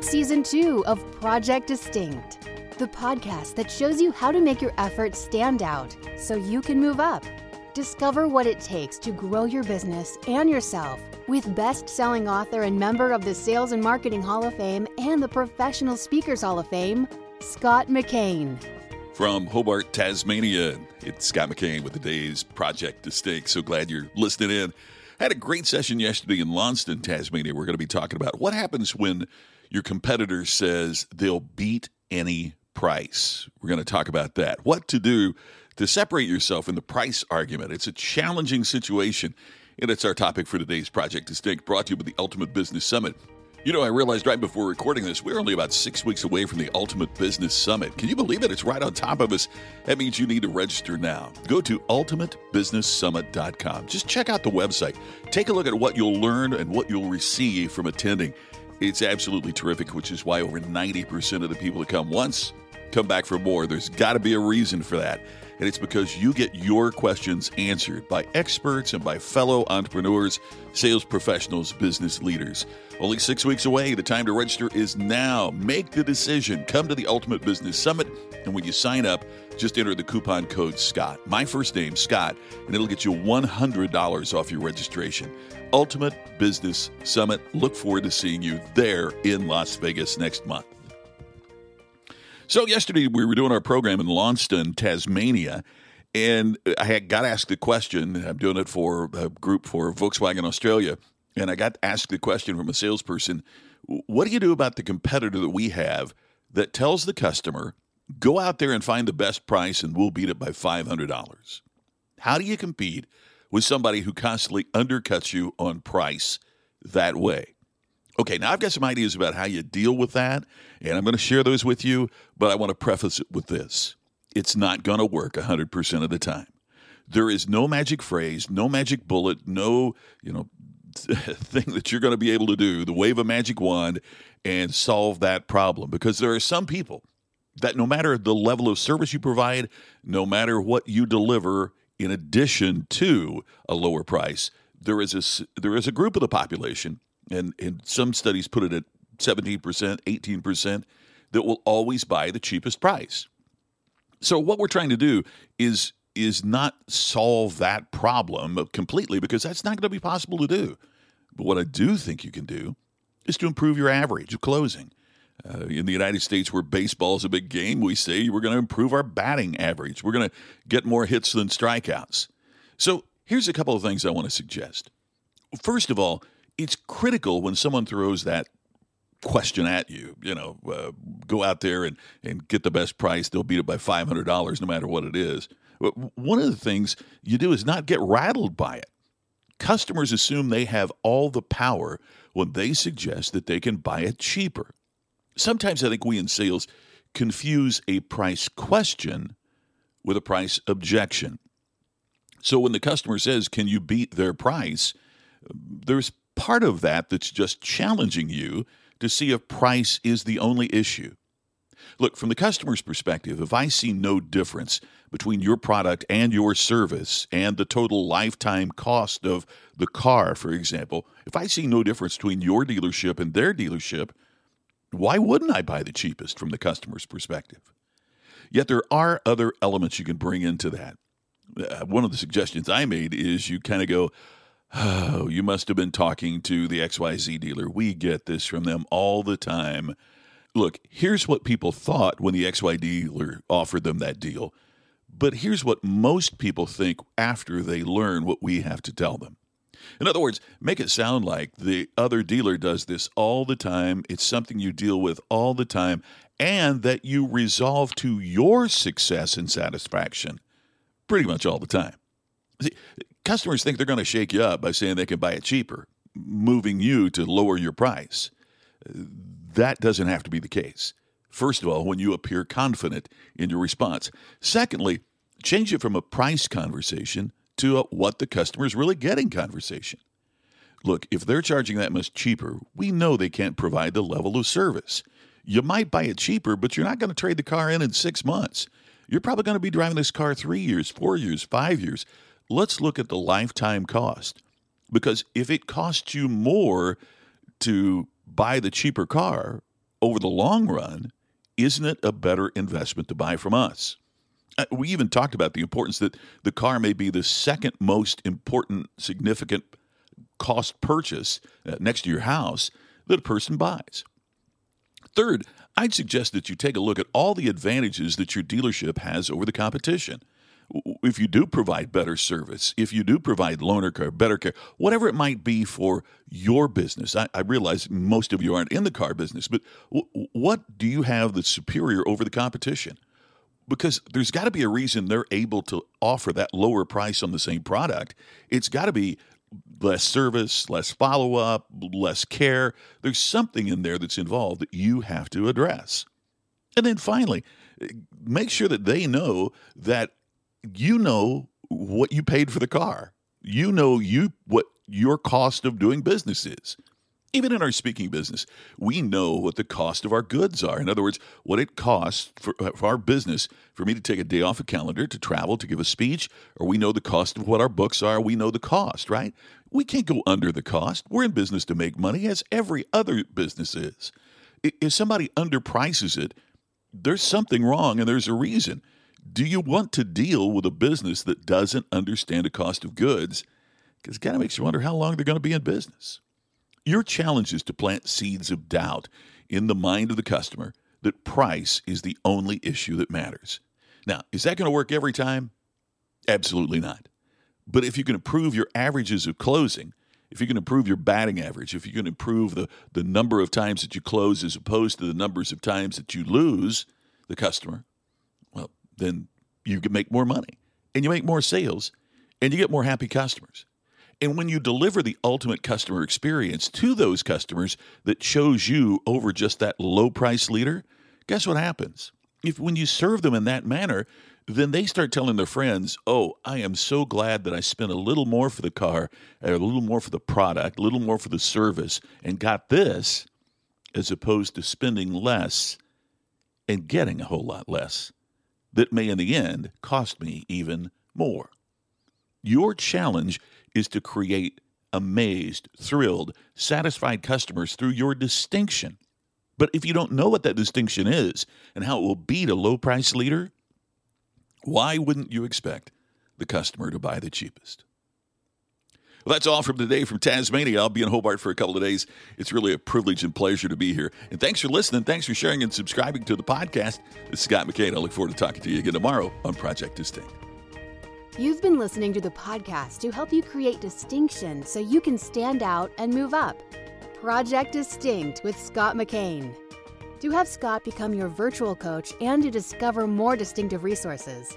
Season two of Project Distinct, the podcast that shows you how to make your efforts stand out so you can move up. Discover what it takes to grow your business and yourself with best selling author and member of the Sales and Marketing Hall of Fame and the Professional Speakers Hall of Fame, Scott McKain. From Hobart, Tasmania, it's Scott McKain with the day's Project Distinct. So glad you're listening in. Had a great session yesterday in Launceston, Tasmania. We're going to be talking about what happens when your competitor says they'll beat any price. We're going to talk about that. What to do to separate yourself in the price argument. It's a challenging situation, and it's our topic for today's Project Distinct, brought to you by the Ultimate Business Summit. You know, I realized right before recording this, we're only about six weeks away from the Ultimate Business Summit. Can you believe it? It's right on top of us. That means you need to register now. Go to ultimatebusinesssummit.com. Just check out the website. Take a look at what you'll learn and what you'll receive from attending. It's absolutely terrific, which is why over 90% of the people that come once come back for more. There's got to be a reason for that and it's because you get your questions answered by experts and by fellow entrepreneurs, sales professionals, business leaders. Only six weeks away. The time to register is now. Make the decision. Come to the Ultimate Business Summit, and when you sign up, just enter the coupon code SCOTT. My first name, Scott, and it'll get you $100 off your registration. Ultimate Business Summit. Look forward to seeing you there in Las Vegas next month. So yesterday we were doing our program in Launceston, Tasmania, and I got asked the question. I'm doing it for a group for Volkswagen Australia, and I got asked the question from a salesperson: What do you do about the competitor that we have that tells the customer, "Go out there and find the best price, and we'll beat it by five hundred dollars"? How do you compete with somebody who constantly undercuts you on price that way? Okay, now I've got some ideas about how you deal with that, and I'm going to share those with you, but I want to preface it with this. It's not going to work 100% of the time. There is no magic phrase, no magic bullet, no, you know, thing that you're going to be able to do, the wave a magic wand and solve that problem because there are some people that no matter the level of service you provide, no matter what you deliver in addition to a lower price, there is a there is a group of the population and, and some studies put it at 17%, 18%, that will always buy the cheapest price. So what we're trying to do is is not solve that problem completely because that's not going to be possible to do. But what I do think you can do is to improve your average of closing. Uh, in the United States, where baseball is a big game, we say we're going to improve our batting average. We're going to get more hits than strikeouts. So here's a couple of things I want to suggest. First of all, it's critical when someone throws that question at you. You know, uh, go out there and, and get the best price. They'll beat it by $500 no matter what it is. But one of the things you do is not get rattled by it. Customers assume they have all the power when they suggest that they can buy it cheaper. Sometimes I think we in sales confuse a price question with a price objection. So when the customer says, Can you beat their price? there's part of that that's just challenging you to see if price is the only issue. Look, from the customer's perspective, if I see no difference between your product and your service and the total lifetime cost of the car, for example, if I see no difference between your dealership and their dealership, why wouldn't I buy the cheapest from the customer's perspective? Yet there are other elements you can bring into that. Uh, one of the suggestions I made is you kind of go, Oh, you must have been talking to the XYZ dealer. We get this from them all the time. Look, here's what people thought when the XY dealer offered them that deal. But here's what most people think after they learn what we have to tell them. In other words, make it sound like the other dealer does this all the time. It's something you deal with all the time, and that you resolve to your success and satisfaction pretty much all the time. See, customers think they're going to shake you up by saying they can buy it cheaper, moving you to lower your price. That doesn't have to be the case. First of all, when you appear confident in your response. Secondly, change it from a price conversation to a what the customer is really getting conversation. Look, if they're charging that much cheaper, we know they can't provide the level of service. You might buy it cheaper, but you're not going to trade the car in in six months. You're probably going to be driving this car three years, four years, five years let's look at the lifetime cost. Because if it costs you more to buy the cheaper car, over the long run, isn't it a better investment to buy from us? Uh, we even talked about the importance that the car may be the second most important, significant cost purchase uh, next to your house that a person buys. Third, I'd suggest that you take a look at all the advantages that your dealership has over the competition. If you do provide better service, if you do provide loaner care, better care, whatever it might be for your business, I, I realize most of you aren't in the car business, but w- what do you have that's superior over the competition? Because there's got to be a reason they're able to offer that lower price on the same product. It's got to be less service, less follow up, less care. There's something in there that's involved that you have to address. And then finally, eh, make sure that they know that you know what you paid for the car. You know you what your cost of doing business is. Even in our speaking business, we know what the cost of our goods are. In other words, what it costs for, uh, for, our business for me to take a day off a calendar to travel to give a speech, or we know the cost of what our books are. We know the cost, right? We can't go under the cost. We're in business to make money, as every other business is. If somebody underprices it, there's something wrong and there's a reason. Do you want to deal with a business that doesn't understand the cost of goods? Because it kind of makes you wonder how long they're going to be in business. Your challenge is to plant seeds of doubt in the mind of the customer that price is the only issue that matters. Now, is that going to work every time? Absolutely not. But if you can improve your averages of closing, if you can improve your batting average, if you can improve the, the number of times that you close as opposed to the numbers of times that you lose the customer, then you can make more money and you make more sales and you get more happy customers. And when you deliver the ultimate customer experience to those customers that chose you over just that low price leader, guess what happens? If when you serve them in that manner, then they start telling their friends, Oh, I am so glad that I spent a little more for the car, a little more for the product, a little more for the service, and got this, as opposed to spending less and getting a whole lot less. That may, in the end, cost me even more. Your challenge is to create amazed, thrilled, satisfied customers through your distinction. But if you don't know what that distinction is and how it will beat a low price leader, why wouldn't you expect the customer to buy the cheapest? Well, that's all from today from Tasmania. I'll be in Hobart for a couple of days. It's really a privilege and pleasure to be here. And thanks for listening. Thanks for sharing and subscribing to the podcast. Is Scott McKain. I look forward to talking to you again tomorrow on Project Distinct. You've been listening to the podcast to help you create distinction so you can stand out and move up. Project Distinct with Scott McKain. To have Scott become your virtual coach and to discover more distinctive resources,